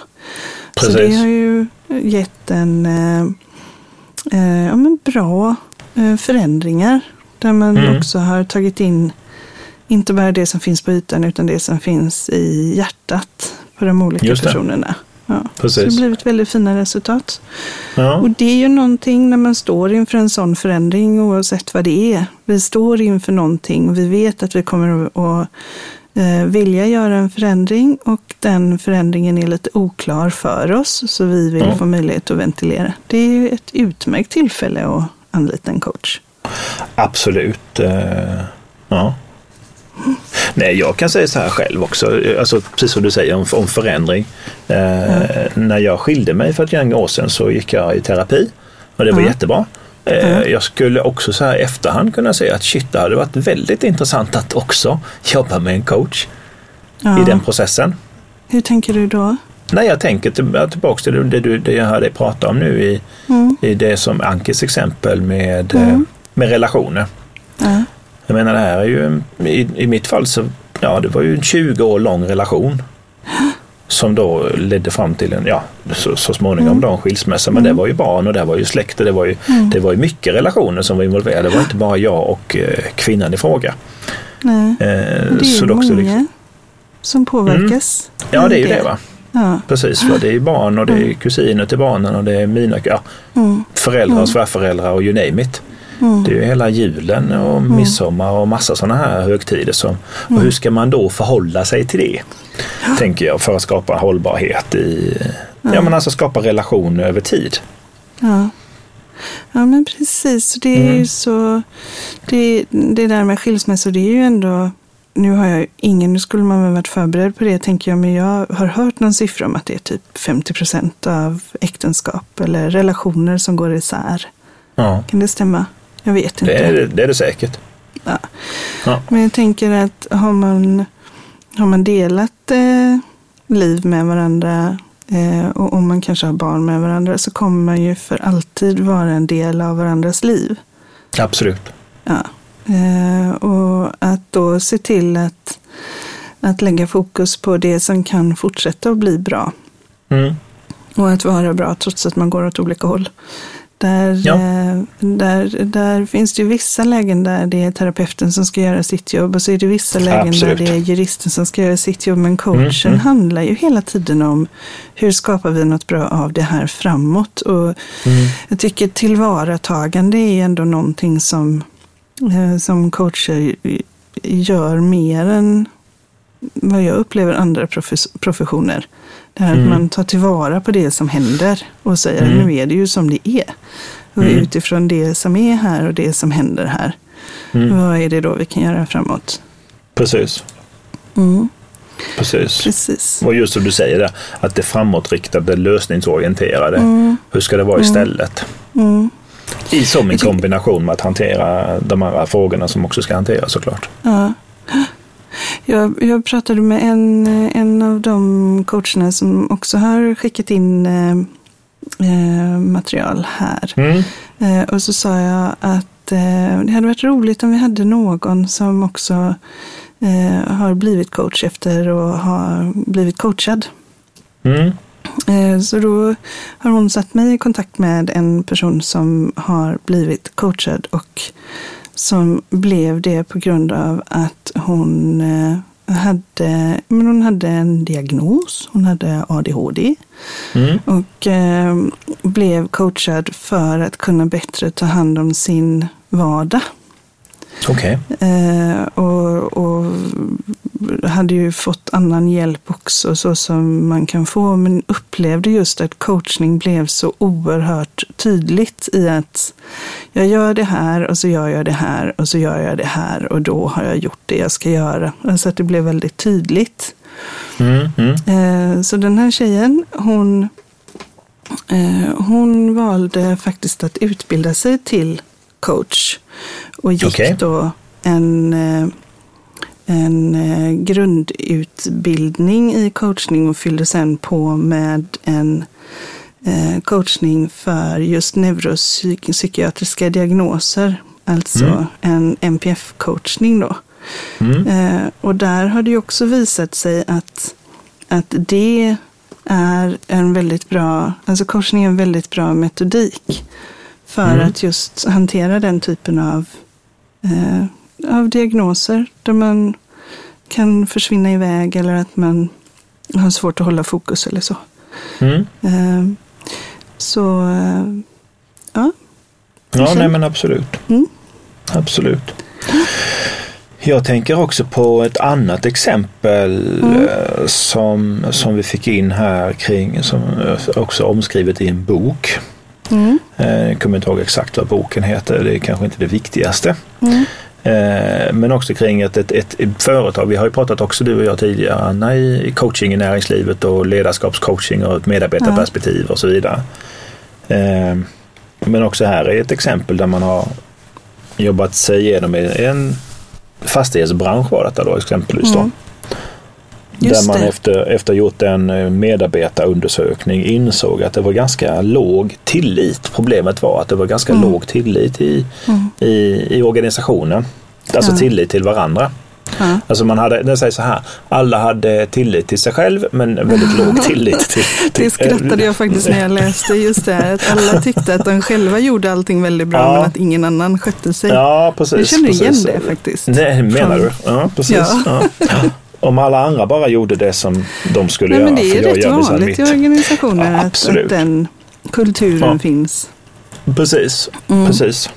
Så det Precis. har ju gett en eh, eh, ja, men bra eh, förändringar. Där man Mm. också har tagit in inte bara det som finns på ytan utan det som finns i hjärtat på de olika personerna. Ja. Så det har blivit väldigt fina resultat. Ja. Och det är ju någonting när man står inför en sån förändring oavsett vad det är. Vi står inför någonting och vi vet att vi kommer att, att eh, vilja göra en förändring och den förändringen är lite oklar för oss så vi vill Ja. få möjlighet att ventilera. Det är ju ett utmärkt tillfälle att anlita en coach. Absolut. eh, Ja. Nej, jag kan säga så här själv också, alltså, precis som du säger om, om förändring. Eh, När jag skilde mig för ett gäng år sedan så gick jag i terapi och det var Ja. jättebra. Eh, Ja. Jag skulle också så här i efterhand kunna säga att shit, det hade varit väldigt intressant att också jobba med en coach Ja. i den processen. Hur tänker du då? Nej, jag tänker till- tillbaka till det, du, det jag hörde dig prata om nu i, Mm. i det som Ankes exempel med, eh, Mm. med relationer. Ja. Jag menar det här är ju, i, i mitt fall så, ja det var ju en 20 år lång relation. Som då ledde fram till en, ja så, så småningom Mm. då en skilsmässa. Men det var ju barn och det var ju släkt och det var ju, Mm. det var ju mycket relationer som var involverade. Det var inte bara jag och eh, kvinnan i fråga. Nej. Eh, Det är ju det många liksom- som påverkas. Ja det är ju i det va. Ja. Precis, för det är barn och det är kusiner till barnen och det är mina ja, Mm. föräldrar Mm. och svärföräldrar och you name it. Mm. Det är ju hela julen och midsommar och massa sådana här högtider. Som, och hur ska man då förhålla sig till det? Tänker jag för att skapa hållbarhet i, ja men alltså skapa relationer över tid. Ja. ja, men precis. Det är Mm. ju så, det, det där med skilsmässor, det är ju ändå, nu har jag ingen, nu skulle man väl varit förberedd på det tänker jag, men jag har hört någon siffra om att det är typ 50 procent av äktenskap eller relationer som går isär. Ja, Kan det stämma? Jag vet inte. det är det, är det säkert. Ja. Ja. Men jag tänker att har man, har man delat eh, liv med varandra eh, och om man kanske har barn med varandra så kommer man ju för alltid vara en del av varandras liv. Absolut. Ja. Eh, och att då se till att, att lägga fokus på det som kan fortsätta att bli bra Mm. och att vara bra trots att man går åt olika håll. Där, Ja. eh, där, där finns det vissa lägen där det är terapeuten som ska göra sitt jobb och så är det vissa lägen Absolut. där det är juristen som ska göra sitt jobb. Men coachen Mm, mm. handlar ju hela tiden om hur skapar vi något bra av det här framåt. Och Mm. jag tycker tillvaratagande är ändå någonting som, eh, som coacher gör mer än vad jag upplever andra profes- professioner. Det här Mm. att man tar tillvara på det som händer och säger Mm. nu är det ju som det är. Och Mm. utifrån det som är här och det som händer här, Mm. vad är det då vi kan göra framåt? Precis. Mm, Precis. precis. Och just som du säger där, att det framåtriktade, lösningsorienterade. Mm, Hur ska det vara istället? I som en kombination med att hantera de andra frågorna som också ska hanteras såklart. ja. Jag, jag pratade med en, en av de coacherna som också har skickat in eh, eh, material här. Mm. Eh, och så sa jag att eh, det hade varit roligt om vi hade någon som också eh, har blivit coach efter och har blivit coachad. Mm. Eh, så då har hon satt mig i kontakt med en person som har blivit coachad och som blev det på grund av att hon eh, hade, men hon hade en diagnos, hon hade ADHD Mm. och eh, blev coachad för att kunna bättre ta hand om sin vardag. Okej. Eh, och, och hade ju fått annan hjälp också så som man kan få. Men upplevde just att coachning blev så oerhört tydligt i att jag gör det här och så gör jag det här och så gör jag det här och då har jag gjort det jag ska göra. Alltså att det blev väldigt tydligt. Mm. Mm. Eh, så den här tjejen, hon, eh, hon valde faktiskt att utbilda sig till coach. Och gick Okej. då en, eh, en eh, grundutbildning i coachning och fyllde sen på med en eh, coachning för just neuropsykiatriska diagnoser. Alltså Mm. en NPF-coachning då. Mm. Eh, och där har det också visat sig att, att det är en väldigt bra, alltså coachning är en väldigt bra metodik för Mm. att just hantera den typen av, eh, av diagnoser där man kan försvinna iväg eller att man har svårt att hålla fokus eller så. Mm. Eh, så, eh, ja. Ja, nej men absolut. Mm. Absolut. Jag tänker också på ett annat exempel Mm. eh, som, som vi fick in här kring, som är också omskrivet i en bok. Mm. Eh, Jag kommer inte ihåg exakt vad boken heter, det är kanske inte det viktigaste. Mm. Eh, Men också kring ett, ett, ett företag, vi har ju pratat också du och jag tidigare Anna i coaching i näringslivet och ledarskapscoaching och ett medarbetarperspektiv och så vidare. Eh, Men också här är ett exempel där man har jobbat sig igenom en fastighetsbransch var detta då exempelvis. Då. Mm. Just där man det. efter, efter gjort en eh, medarbetarundersökning insåg att det var ganska låg tillit. Problemet var att det var ganska Mm. låg tillit i, Mm. i, i organisationen. Alltså Ja. tillit till varandra. Ja. Alltså man hade, den säger så här, alla hade tillit till sig själv men väldigt låg tillit till... till Det skrattade jag faktiskt när jag läste just det här. Att alla tyckte att de själva gjorde allting väldigt bra Ja. men att ingen annan skötte sig. Ja, precis. jag känner igen precis. det faktiskt. Nej, menar Från- du? Ja, precis. Ja. Om alla andra bara gjorde det som de skulle Nej, göra. men det är rätt vanligt i organisationer Ja, att, att den kulturen Ja. finns. Precis, Mm. precis.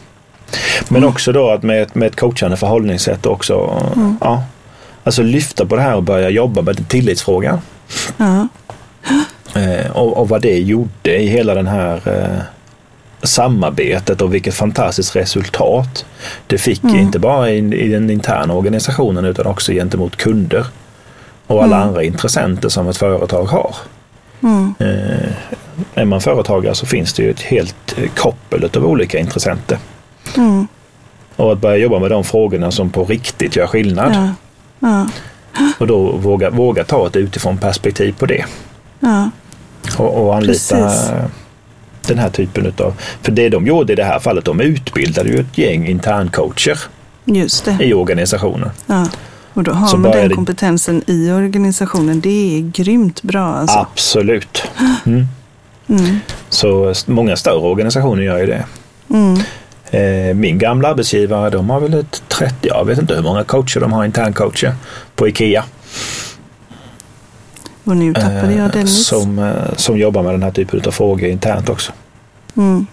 Men också då att med, ett- med ett coachande förhållningssätt också. Mm. Ja, alltså lyfta på det här och börja jobba med tillitsfrågan. Ja. Eh, och, och vad det gjorde i hela den här eh, samarbetet och vilket fantastiskt resultat det fick. Mm. Inte bara i, i den interna organisationen utan också gentemot kunder och alla Mm. andra intressenter som ett företag har. Mm. Eh, är man företagare så finns det ju ett helt eh, koppel av olika intressenter. Mm. Och att börja jobba med de frågorna som på riktigt gör skillnad. Ja. Ja. Och då våga, våga ta ett utifrån perspektiv på det. Ja. Och, och anlita Precis. Den här typen utav... För det de gjorde i det här fallet, de utbildade ju ett gäng interncoacher i organisationen. Ja. Och då har Så man den kompetensen i organisationen. Det är grymt bra alltså. Absolut. Mm. Mm. Så många större organisationer gör ju det. Mm. Eh, min gamla arbetsgivare, de har väl ett 30, jag vet inte hur många coacher de har, interncoacher på IKEA. Och nu tappade eh, jag Dennis. Som, eh, som jobbar med den här typen av frågor internt också. Mm.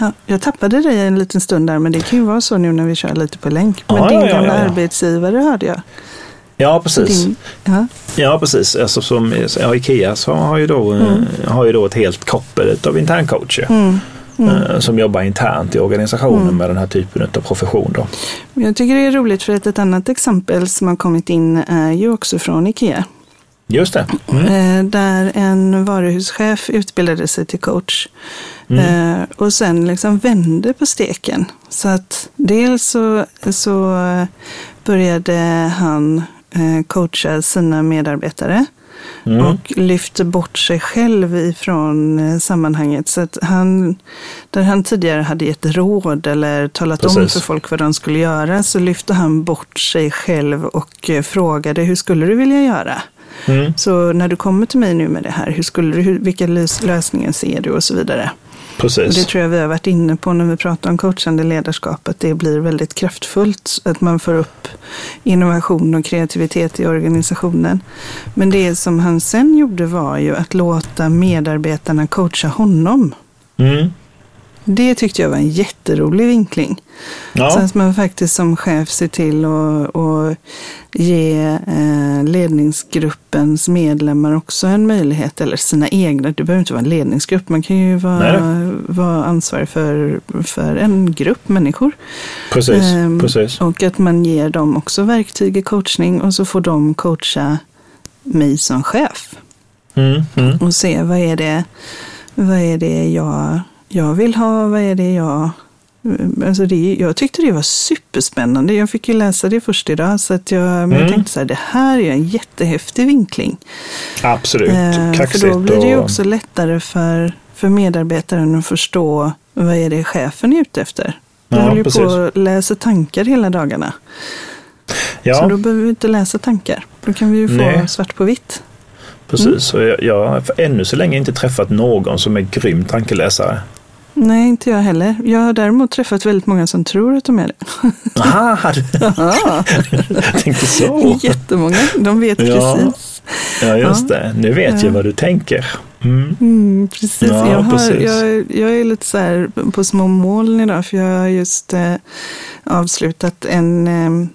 Ja, jag tappade dig en liten stund där, men det kan ju vara så nu när vi kör lite på länk. Men Ja, din ja, gamla arbetsgivare hörde jag. Ja, precis. Din, ja. Ja, precis. Alltså, som ja, Ikea så har ju då, eh, Mm. har ju då ett helt koppel av interncoacher Mm. Mm. eh, som jobbar internt i organisationen Mm. med den här typen av profession. Då. Jag tycker det är roligt för att ett annat exempel som har kommit in är ju också från Ikea. Just det. Mm. Eh, Där en varuhuschef utbildade sig till coach. Mm. Eh, och sen liksom vände på steken. Så att dels så, så började han eh, coacha sina medarbetare. Mm. Och lyfte bort sig själv ifrån sammanhanget. Så att han, där han tidigare hade gett råd eller talat om Precis. för folk vad de skulle göra, så lyfte han bort sig själv och frågade hur skulle du vilja göra? Mm. Så när du kommer till mig nu med det här, hur skulle du, hur, vilka lös- lösningar ser du och så vidare. Precis. det tror jag vi har varit inne på när vi pratar om coachande ledarskap, att det blir väldigt kraftfullt, att man får upp innovation och kreativitet i organisationen. Men det som han sen gjorde var ju att låta medarbetarna coacha honom. Mm. Det tyckte jag var en jätterolig vinkling. Så Ja. att man faktiskt som chef ser till att att ge eh, ledningsgruppens medlemmar också en möjlighet, eller sina egna, det behöver inte vara en ledningsgrupp, man kan ju vara, vara ansvarig för, för en grupp människor. Precis. Ehm, Precis. Och att man ger dem också verktyg i coachning och så får de coacha mig som chef Mm. Mm. och se vad är det, vad är det jag, jag vill ha, vad är det jag alltså det, jag tyckte det var superspännande. Jag fick ju läsa det först idag, så att jag, men jag Mm. tänkte så här, det här är en jättehäftig vinkling. Absolut. Eh, Kaxigt för då blir det ju också lättare för, för medarbetaren att förstå vad är det chefen är ute efter. Du Ja, håller ju på att läsa tankar hela dagarna. Så Ja, då behöver vi inte läsa tankar. Då kan vi ju få Nej. svart på vitt. precis. Och jag, jag har ännu så länge inte träffat någon som är grym tankeläsare. Nej, inte jag heller. Jag har däremot träffat väldigt många som tror att de är det. Aha, du Ja, jag tänkte så. jättemånga. De vet Ja. precis. Ja, just det. Nu vet Ja. jag vad du tänker. Mm. Mm, precis. Ja, jag, har, precis. Jag, jag är lite så här på små moln idag för jag har just eh, avslutat en, eh,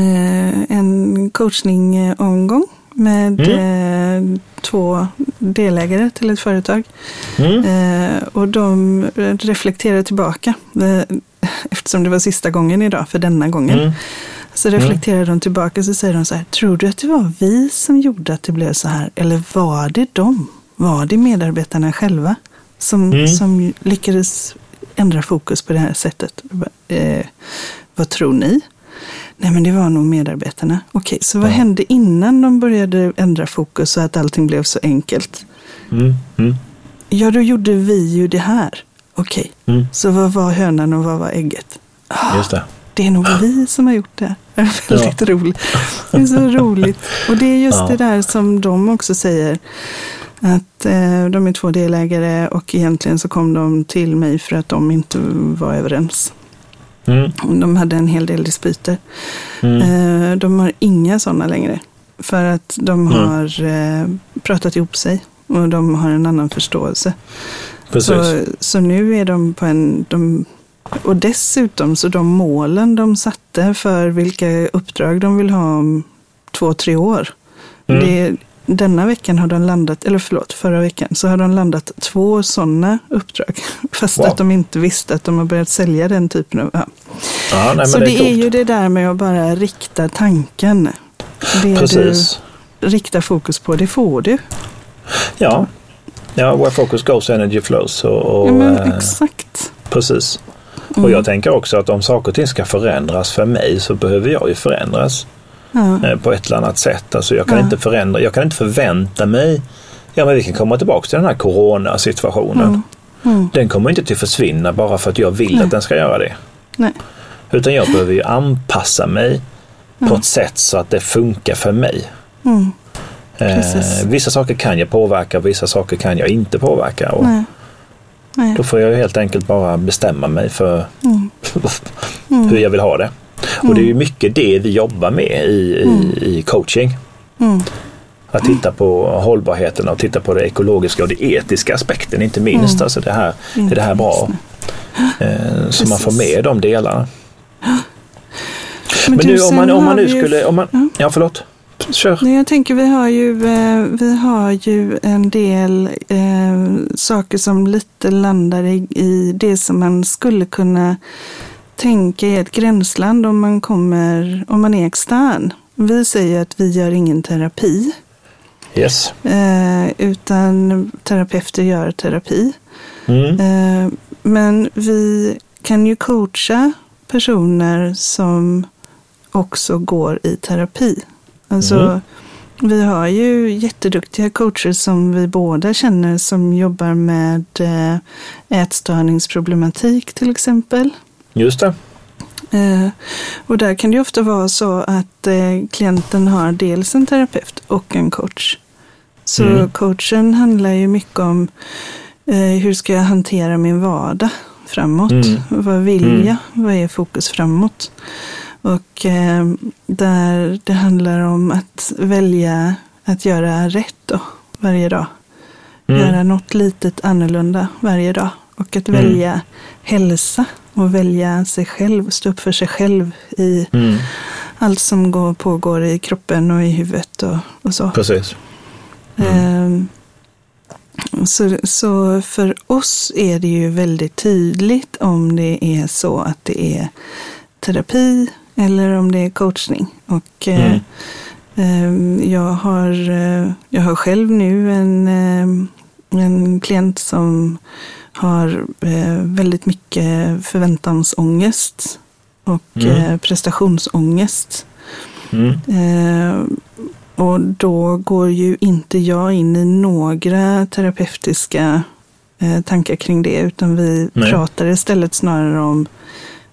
eh, en coachingomgång med eh, två delägare till ett företag. Mm. Eh, och de reflekterar tillbaka, eh, eftersom det var sista gången idag, för denna gången. Mm. Så reflekterar de tillbaka så säger de så här, tror du att det var vi som gjorde att det blev så här? Eller var det de? Var det medarbetarna själva som, Mm. som lyckades ändra fokus på det här sättet? Eh, vad tror ni? Nej, men det var nog medarbetarna. Okej, så vad Ja. hände innan de började ändra fokus så att allting blev så enkelt? Mm. Mm. Ja, då gjorde vi ju det här. Okej, Mm. så vad var hönan och vad var ägget? Ah, Just det. det är nog vi som har gjort det. Det är väldigt roligt. Det är så roligt. Och det är just Ja. det där som de också säger. Att eh, de är två delägare och egentligen så kom de till mig för att de inte var överens. Mm. De hade en hel del dispyter. Mm. Eh, de har inga sådana längre. För att de Mm. har eh, pratat ihop sig. Och de har en annan förståelse. Precis. Så, så nu är de på en... De, och dessutom så de målen de satte för vilka uppdrag de vill ha om två, tre år. Mm. Det, denna veckan har de landat, eller förlåt, förra veckan, så har de landat två sådana uppdrag. Fast Wow. att de inte visste att de har börjat sälja den typen av... Ja. Ja, nej, så det är, är, ju det där med att bara rikta tanken. Det Precis. du riktar fokus på, det får du. Ja. ja, where focus goes energy flows. Och, och, ja, men eh, exakt. precis. Mm. Och jag tänker också att om saker och ting ska förändras för mig så behöver jag ju förändras Ja. eh, på ett eller annat sätt. Alltså jag kan Ja. inte förändra, jag kan inte förvänta mig Ja, men vi kan komma tillbaka till den här coronasituationen. Mm. Den kommer inte till försvinna bara för att jag vill Nej. att den ska göra det. Nej. Utan jag behöver ju anpassa mig på ett sätt så att det funkar för mig. Mm. Eh, vissa saker kan jag påverka, vissa saker kan jag inte påverka. Och Nej. Nej. Då får jag helt enkelt bara bestämma mig för Mm. Mm. hur jag vill ha det. Och det är ju mycket det vi jobbar med i, i, i coaching. Mm. Att titta på hållbarheten och titta på det ekologiska och det etiska aspekten inte minst. Mm. Alltså det här, är det här bra? Eh, så man får med de delarna. Men, Men du, nu om man, om man nu ju- skulle... Om man, Ja. ja, förlåt. Kör. Nej, jag tänker vi har ju, eh, vi har ju en del eh, saker som lite landar i, i det som man skulle kunna tänka är ett gränsland om man, kommer, om man är extern. Vi säger att vi gör ingen terapi, Yes. eh, utan terapeuter gör terapi. Mm. Eh, Men vi kan ju coacha personer som också går i terapi. Alltså, Mm. Vi har ju jätteduktiga coacher som vi båda känner som jobbar med eh, ätstörningsproblematik till exempel. Just det. Eh, Och där kan det ofta vara så att eh, klienten har dels en terapeut och en coach. Så Mm. coachen handlar ju mycket om eh, hur ska jag hantera min vardag framåt? Mm. Vad vill Mm. jag? Vad är fokus framåt? Och där det handlar om att välja att göra rätt då, varje dag. Mm. Göra något litet annorlunda varje dag. Och att Mm. välja hälsa och välja sig själv, stå upp för sig själv i Mm. allt som går, pågår i kroppen och i huvudet och, och så. Precis. Ehm, Så, så för oss är det ju väldigt tydligt om det är så att det är terapi eller om det är coachning. Och eh, Mm. ehm, jag, har, eh, jag har själv nu en, ehm, en klient som har eh, väldigt mycket förväntansångest och Mm. eh, prestationsångest. Mm. Eh, och då går ju inte jag in i några terapeutiska tankar kring det, utan vi Nej. pratar istället snarare om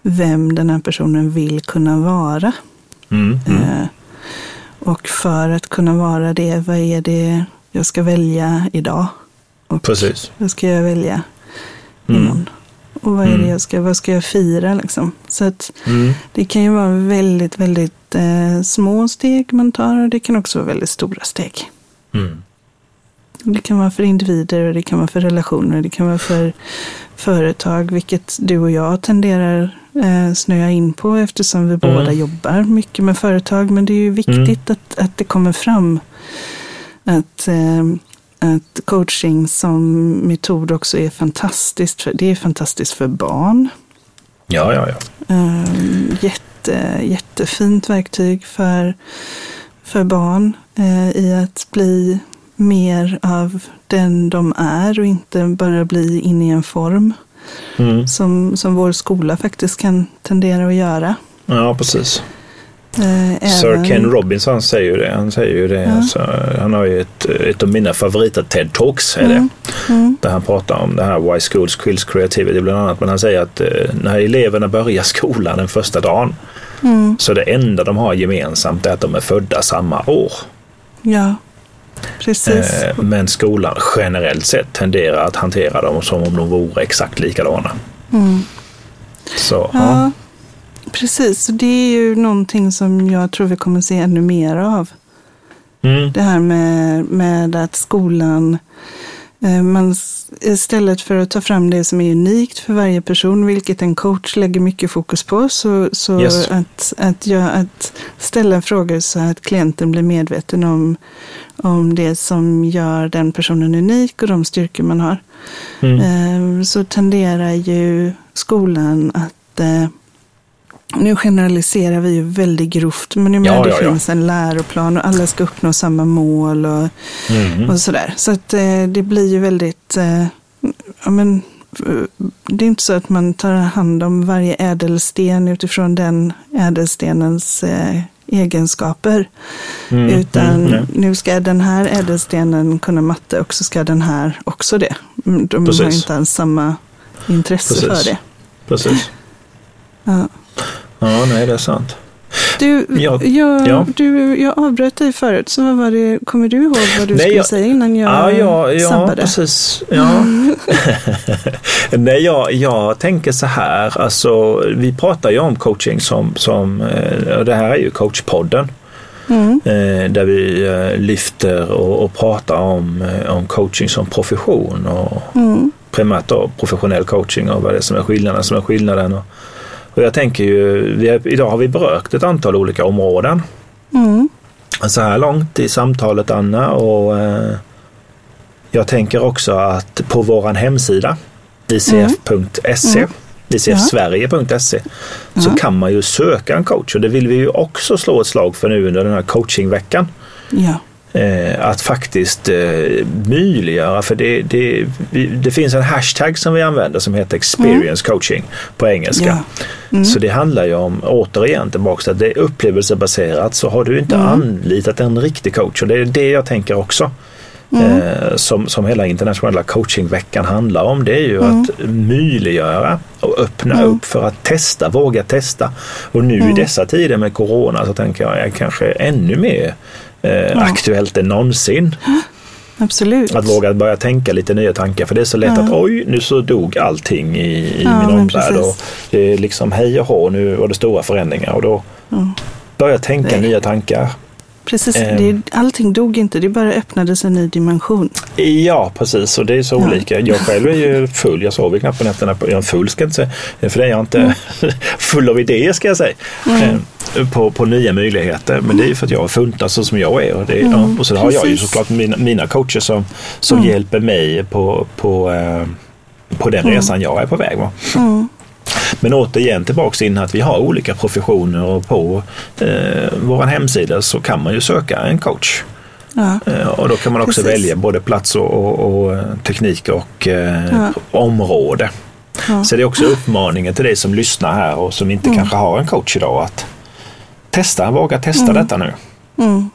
vem den här personen vill kunna vara. Mm. Mm. Och för att kunna vara det, vad är det jag ska välja idag? Och Precis. vad ska jag välja Mm. imorgon? Och vad är Mm. det jag ska, vad ska jag fira liksom? Så att Mm. det kan ju vara väldigt, väldigt eh, små steg man tar och det kan också vara väldigt stora steg. Mm. Det kan vara för individer och det kan vara för relationer, det kan vara för företag, vilket du och jag tenderar eh, snöa in på eftersom vi båda jobbar mycket med företag. Men det är ju viktigt att, att det kommer fram att, eh, att coaching som metod också är fantastiskt. För, det är fantastiskt för barn. Ja, ja, ja. Eh, jätte, jättefint verktyg för, för barn eh, i att bli mer av den de är och inte bara bli in i en form Mm. som, som vår skola faktiskt kan tendera att göra. Ja, precis. Eh, Sir även- Ken Robinson säger ju det. Han säger ju det. Ja. Alltså, han har ju ett, ett av mina favoriter TED-talks. Är det. Mm. Mm. Där han pratar om det här Why Schools Kills Creativity bland annat. Men han säger att eh, när eleverna börjar skolan den första dagen Mm. så det enda de har gemensamt är att de är födda samma år. Ja, precis. Eh, men skolan generellt sett tenderar att hantera dem som om de vore exakt likadana. Mm. Så, ja. Ja, precis. Så det är ju någonting som jag tror vi kommer se ännu mer av. Mm. Det här med, med att skolan, eh, man, istället för att ta fram det som är unikt för varje person, vilket en coach lägger mycket fokus på, så, så Yes. att, att, jag, att ställa frågor så att klienten blir medveten om, om det som gör den personen unik och de styrkor man har. Mm. Eh, så tenderar ju skolan att eh, nu generaliserar vi ju väldigt grovt, men jag menar, Ja, det ja, ja. finns en läroplan och alla ska uppnå samma mål och, Mm. och sådär. Så att eh, det blir ju väldigt, eh, ja men, eh, det är inte så att man tar hand om varje ädelsten utifrån den ädelstenens egenskaper. Mm. Utan Mm. Nej. nu ska den här ädelstenen kunna matte och så ska den här också det. Mm, De har Precis. inte alls samma intresse Precis. för det. Precis. Ja. Ja, nej, det är sant. Du, Ja, jag, ja. du, jag avbröt dig förut, så vad var det, kommer du ihåg vad du Nej, skulle jag- säga innan jag Ja, ja, ja sabbade? precis. Ja. Nej, jag, jag tänker så här, alltså, vi pratar ju om coaching som, som eh, och det här är ju coachpodden. Mm, eh, Där vi eh, lyfter och, och pratar om, om coaching som profession och mm, primärt då professionell coaching och vad det är som är skillnaden som är skillnaden. Och, och jag tänker ju, är, idag har vi berört ett antal olika områden mm, så här långt i samtalet Anna och eh, jag tänker också att på våran hemsida icf.se Mm. icfsverige.se så Ja. kan man ju söka en coach och det vill vi ju också slå ett slag för nu under den här coachingveckan. ja, att faktiskt eh, möjliggöra, för det, det, det finns en hashtag som vi använder som heter experience coaching på engelska. ja. Mm, Så det handlar ju om, återigen tillbaka till att det är upplevelsebaserat så har du inte Mm. anlitat en riktig coach och det är det jag tänker också. Mm. Eh, som, som hela internationella coachingveckan handlar om. Det är ju Mm. att möjliggöra och öppna Mm. upp för att testa, våga testa. Och nu Mm. i dessa tider med corona så tänker jag är kanske ännu mer eh, aktuellt än någonsin. absolut. Att våga börja tänka lite nya tankar. För det är så lätt Ja. att oj, nu så dog allting i, i Ja, min omvärld. Och det är liksom hej och hå, nu var det stora förändringar. Och då Ja. börja tänka Nej. nya tankar. Precis, Ehm. det, allting dog inte, det bara öppnades en ny dimension. Ja, precis. Och det är så Ja. olika. Jag själv är ju full. Jag sover knappt på nätterna. Jag är full ska jag inte säga. För det är jag inte. Mm. full av idéer ska jag säga. Eh, På, på nya möjligheter. Men det är ju för att jag är funtad så som jag är. Och, det, Mm, ja, och så har jag ju precis. såklart mina, mina coacher som, som Mm. hjälper mig på, på, eh, på den resan jag är på väg. Va? Mm, Men återigen tillbaks in att vi har olika professioner och på eh, vår hemsida så kan man ju söka en coach. Ja. Eh, Och då kan man också Precis. välja både plats och, och, och eh, teknik och eh, Ja. område. Ja. Så det är också uppmaningen till dig som lyssnar här och som inte kanske har en coach idag att testa, våga testa detta nu. Mm.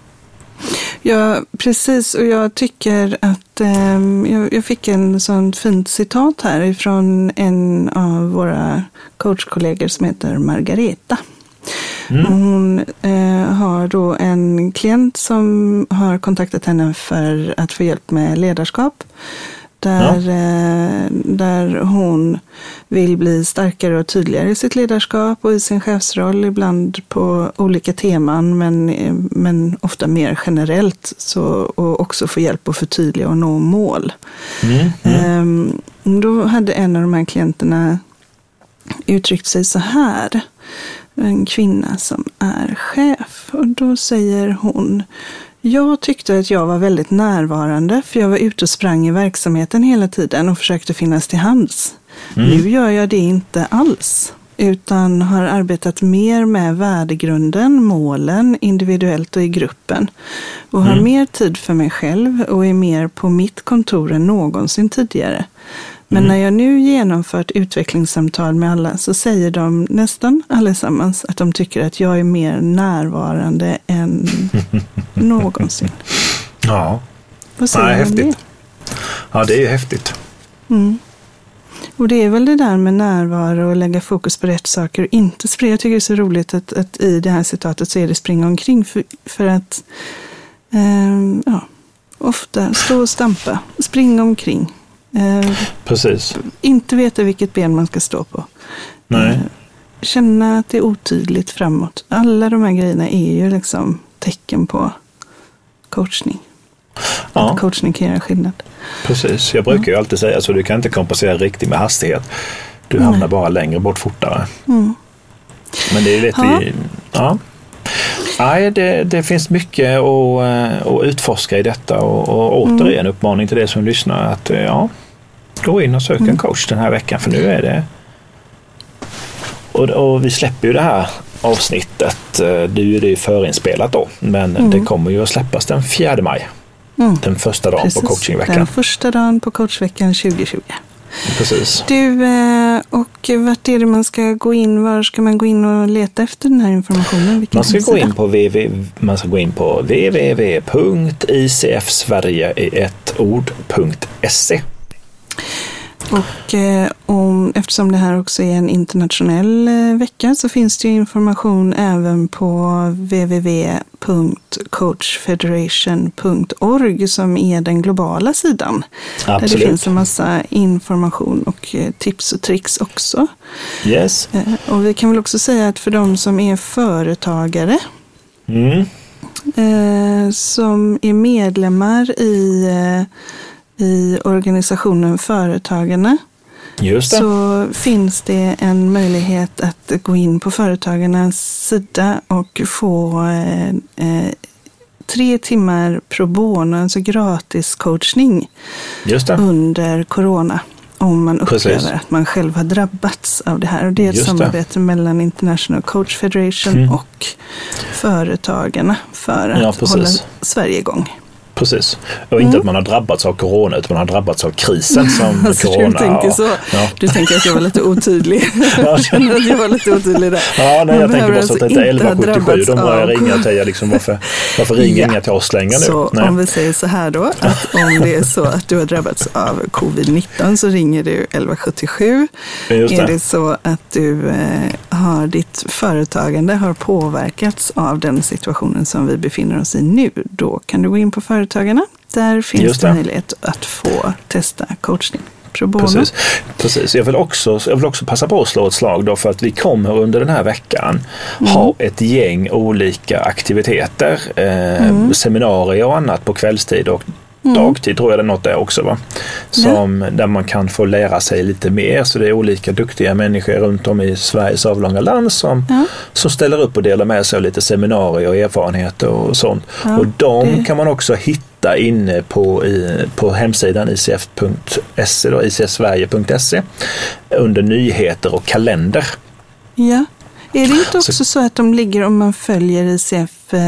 Ja, precis. Och jag tycker att ehm, jag, jag fick en sån fint citat här ifrån en av våra coachkollegor som heter Margareta. Mm. Hon eh, har då en klient som har kontaktat henne för att få hjälp med ledarskap. Där, eh, där hon vill bli starkare och tydligare i sitt ledarskap och i sin chefsroll, ibland på olika teman, men, eh, men ofta mer generellt. Så, och också få hjälp att förtydliga och nå mål. Mm. Mm. Ehm, Då hade en av de här klienterna uttryckt sig så här. En kvinna som är chef. Och då säger hon. Jag tyckte att jag var väldigt närvarande för jag var ute och sprang i verksamheten hela tiden och försökte finnas till hands. Nu gör jag det inte alls utan har arbetat mer med värdegrunden, målen, individuellt och i gruppen. Och har mer tid för mig själv och är mer på mitt kontor än någonsin tidigare. Men när jag nu genomfört utvecklingssamtal med alla så säger de nästan allesammans att de tycker att jag är mer närvarande än någonsin. Ja. Vad säger Nej, om det? häftigt. Ja, det är ju häftigt. Mm. Och det är väl det där med närvaro och lägga fokus på rätt saker och inte springa. Jag tycker det är så roligt att, att i det här citatet så är det springa omkring för, för att ehm, ja, ofta stå och stampa, springa omkring. Eh, Precis. inte veta vilket ben man ska stå på. Nej. Eh, känna att det är otydligt framåt. Alla de här grejerna är ju liksom tecken på coachning. Ja. Att coachning kan göra skillnad. Precis. Jag brukar ju alltid säga så du kan inte kompensera riktigt med hastighet. Du hamnar bara längre bort fortare. Mm. Men det är lite... Ja. Ja. Nej, det, det finns mycket att, eh, att utforska i detta och, och återigen uppmaning till dig som lyssnar att ja, gå in och sök en coach den här veckan för nu är det... Och, och vi släpper ju det här avsnittet, eh, det är ju det är förinspelat då, men det kommer ju att släppas den 4 maj. Mm. Den första dagen på coachingveckan. Den första dagen på coachveckan 2020. Precis. Du, eh, och vart är det man ska gå in? Var ska man gå in och leta efter den här informationen? Vilken Man ska, gå in på www, man ska gå in på www.icfsverige i ett ord.se. Och eh, om, eftersom det här också är en internationell eh, vecka så finns det ju information även på www.coachfederation.org som är den globala sidan. Där det Absolut. finns en massa information och eh, tips och tricks också. Yes. Eh, Och vi kan väl också säga att för de som är företagare Mm. eh, som är medlemmar i, eh, i organisationen Företagarna det. så finns det en möjlighet att gå in på Företagarnas sida och få eh, eh, tre timmar pro bono, alltså gratis coachning det. under corona. Om man Precis. upplever att man själv har drabbats av det här. Och det är ett Just det. samarbete mellan International Coach Federation Mm. och Företagarna för att Ja, precis. hålla Sverige igång. Precis. Och inte att man har drabbats av corona utan man har drabbats av krisen som Mm. Alltså, corona du tänker så. Ja. Du tänker att jag var lite otydlig. Ja. jag känner att jag var lite otydlig där. Ja, nej, jag tänker bara så att det är inte ha 1177. drabbats De börjar ringa till er. Liksom, varför, varför ringer Ja. inga till oss längre nu? Så Nej. om vi säger så här då, att om det är så att du har drabbats av covid-19 så ringer du 1177. Just Är det. så att du eh, har ditt företagande har påverkats av den situationen som vi befinner oss i nu, då kan du gå in på Företagarna. Där finns det det. möjlighet att få testa coachning. Precis. Precis. Jag, vill också, jag vill också passa på att slå ett slag då för att vi kommer under den här veckan Mm. ha ett gäng olika aktiviteter, eh, Mm. seminarier och annat på kvällstid och dagtid tror jag det är något där också. Va? Som, Där man kan få lära sig lite mer. Så det är olika duktiga människor runt om i Sveriges avlånga land som, Ja. som ställer upp och delar med sig av lite seminarier och erfarenheter och sånt. Ja, och de det- kan man också hitta inne på, i, på hemsidan icf.se, då, icsverige.se under nyheter och kalender. Ja. Är det inte också så, så att de ligger om man följer ICF eh,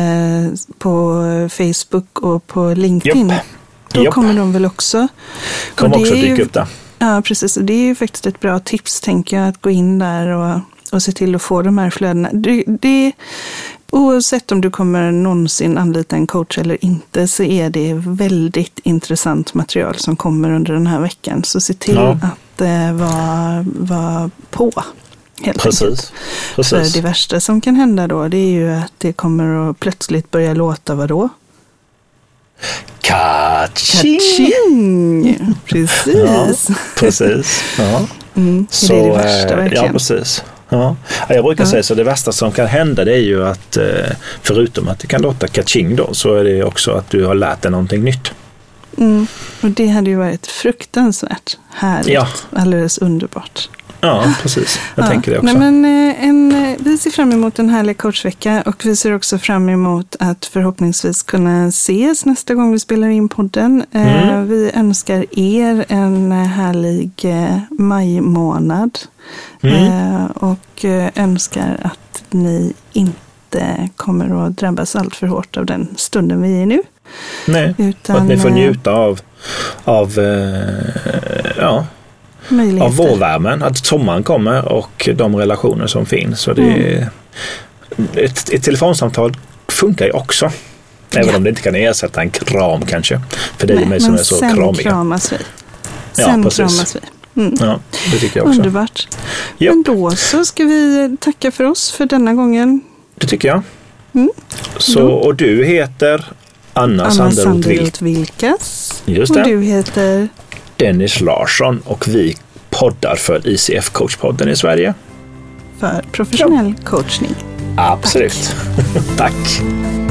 på Facebook och på LinkedIn? Japp. Då Japp. kommer de väl också? Kommer också är ju- dyka upp där. Ja, precis. Och det är ju faktiskt ett bra tips, tänker jag, att gå in där och, och se till att få de här flödena. Det, det, oavsett om du kommer någonsin anlita en coach eller inte, så är det väldigt intressant material som kommer under den här veckan. Så se till Ja. att eh, vara, vara på. Helt enkelt. Precis. För Precis. det värsta som kan hända då, det är ju att det kommer att plötsligt börja låta vadå? Kaching! Kaching! Precis. Precis. Ja. Mm, Så, det är det värsta eh, verkligen. Ja, precis. Ja. Ja, Jag brukar Ja. säga så det värsta som kan hända det är ju att eh, förutom att det kan låta kaching då så är det också att du har lärt dig någonting nytt. Mm. Och det hade ju varit fruktansvärt härligt. Ja. Alldeles underbart. Ja, precis. Jag ja. tänker det också. Nej, men, eh, en, eh, vi ser fram emot en härlig coachvecka och vi ser också fram emot att förhoppningsvis kunna ses nästa gång vi spelar in podden. Eh, Mm. Vi önskar er en härlig majmånad Mm. och önskar att ni inte kommer att drabbas allt för hårt av den stunden vi är i nu. Nej, Utan, att ni får njuta av, av, ja. Av vårvärmen, att sommaren kommer och de relationer som finns. Så det, Mm. ett, ett telefonsamtal funkar ju också. Även Ja. om det inte kan ersätta en kram kanske. För dig och mig som men är så sen kramiga. kramas vi. Ja, Sen precis. kramas vi. Mm. Ja, det tycker jag också. Underbart. Japp. Men då så ska vi tacka för oss för denna gången. Det tycker jag. Mm. Så, och du heter Anna, Anna Sanderoth Vilkas. Just Och det. du heter? Dennis Larsson och vi poddar för ICF Coachpodden i Sverige. för professionell coachning. Absolut. Tack.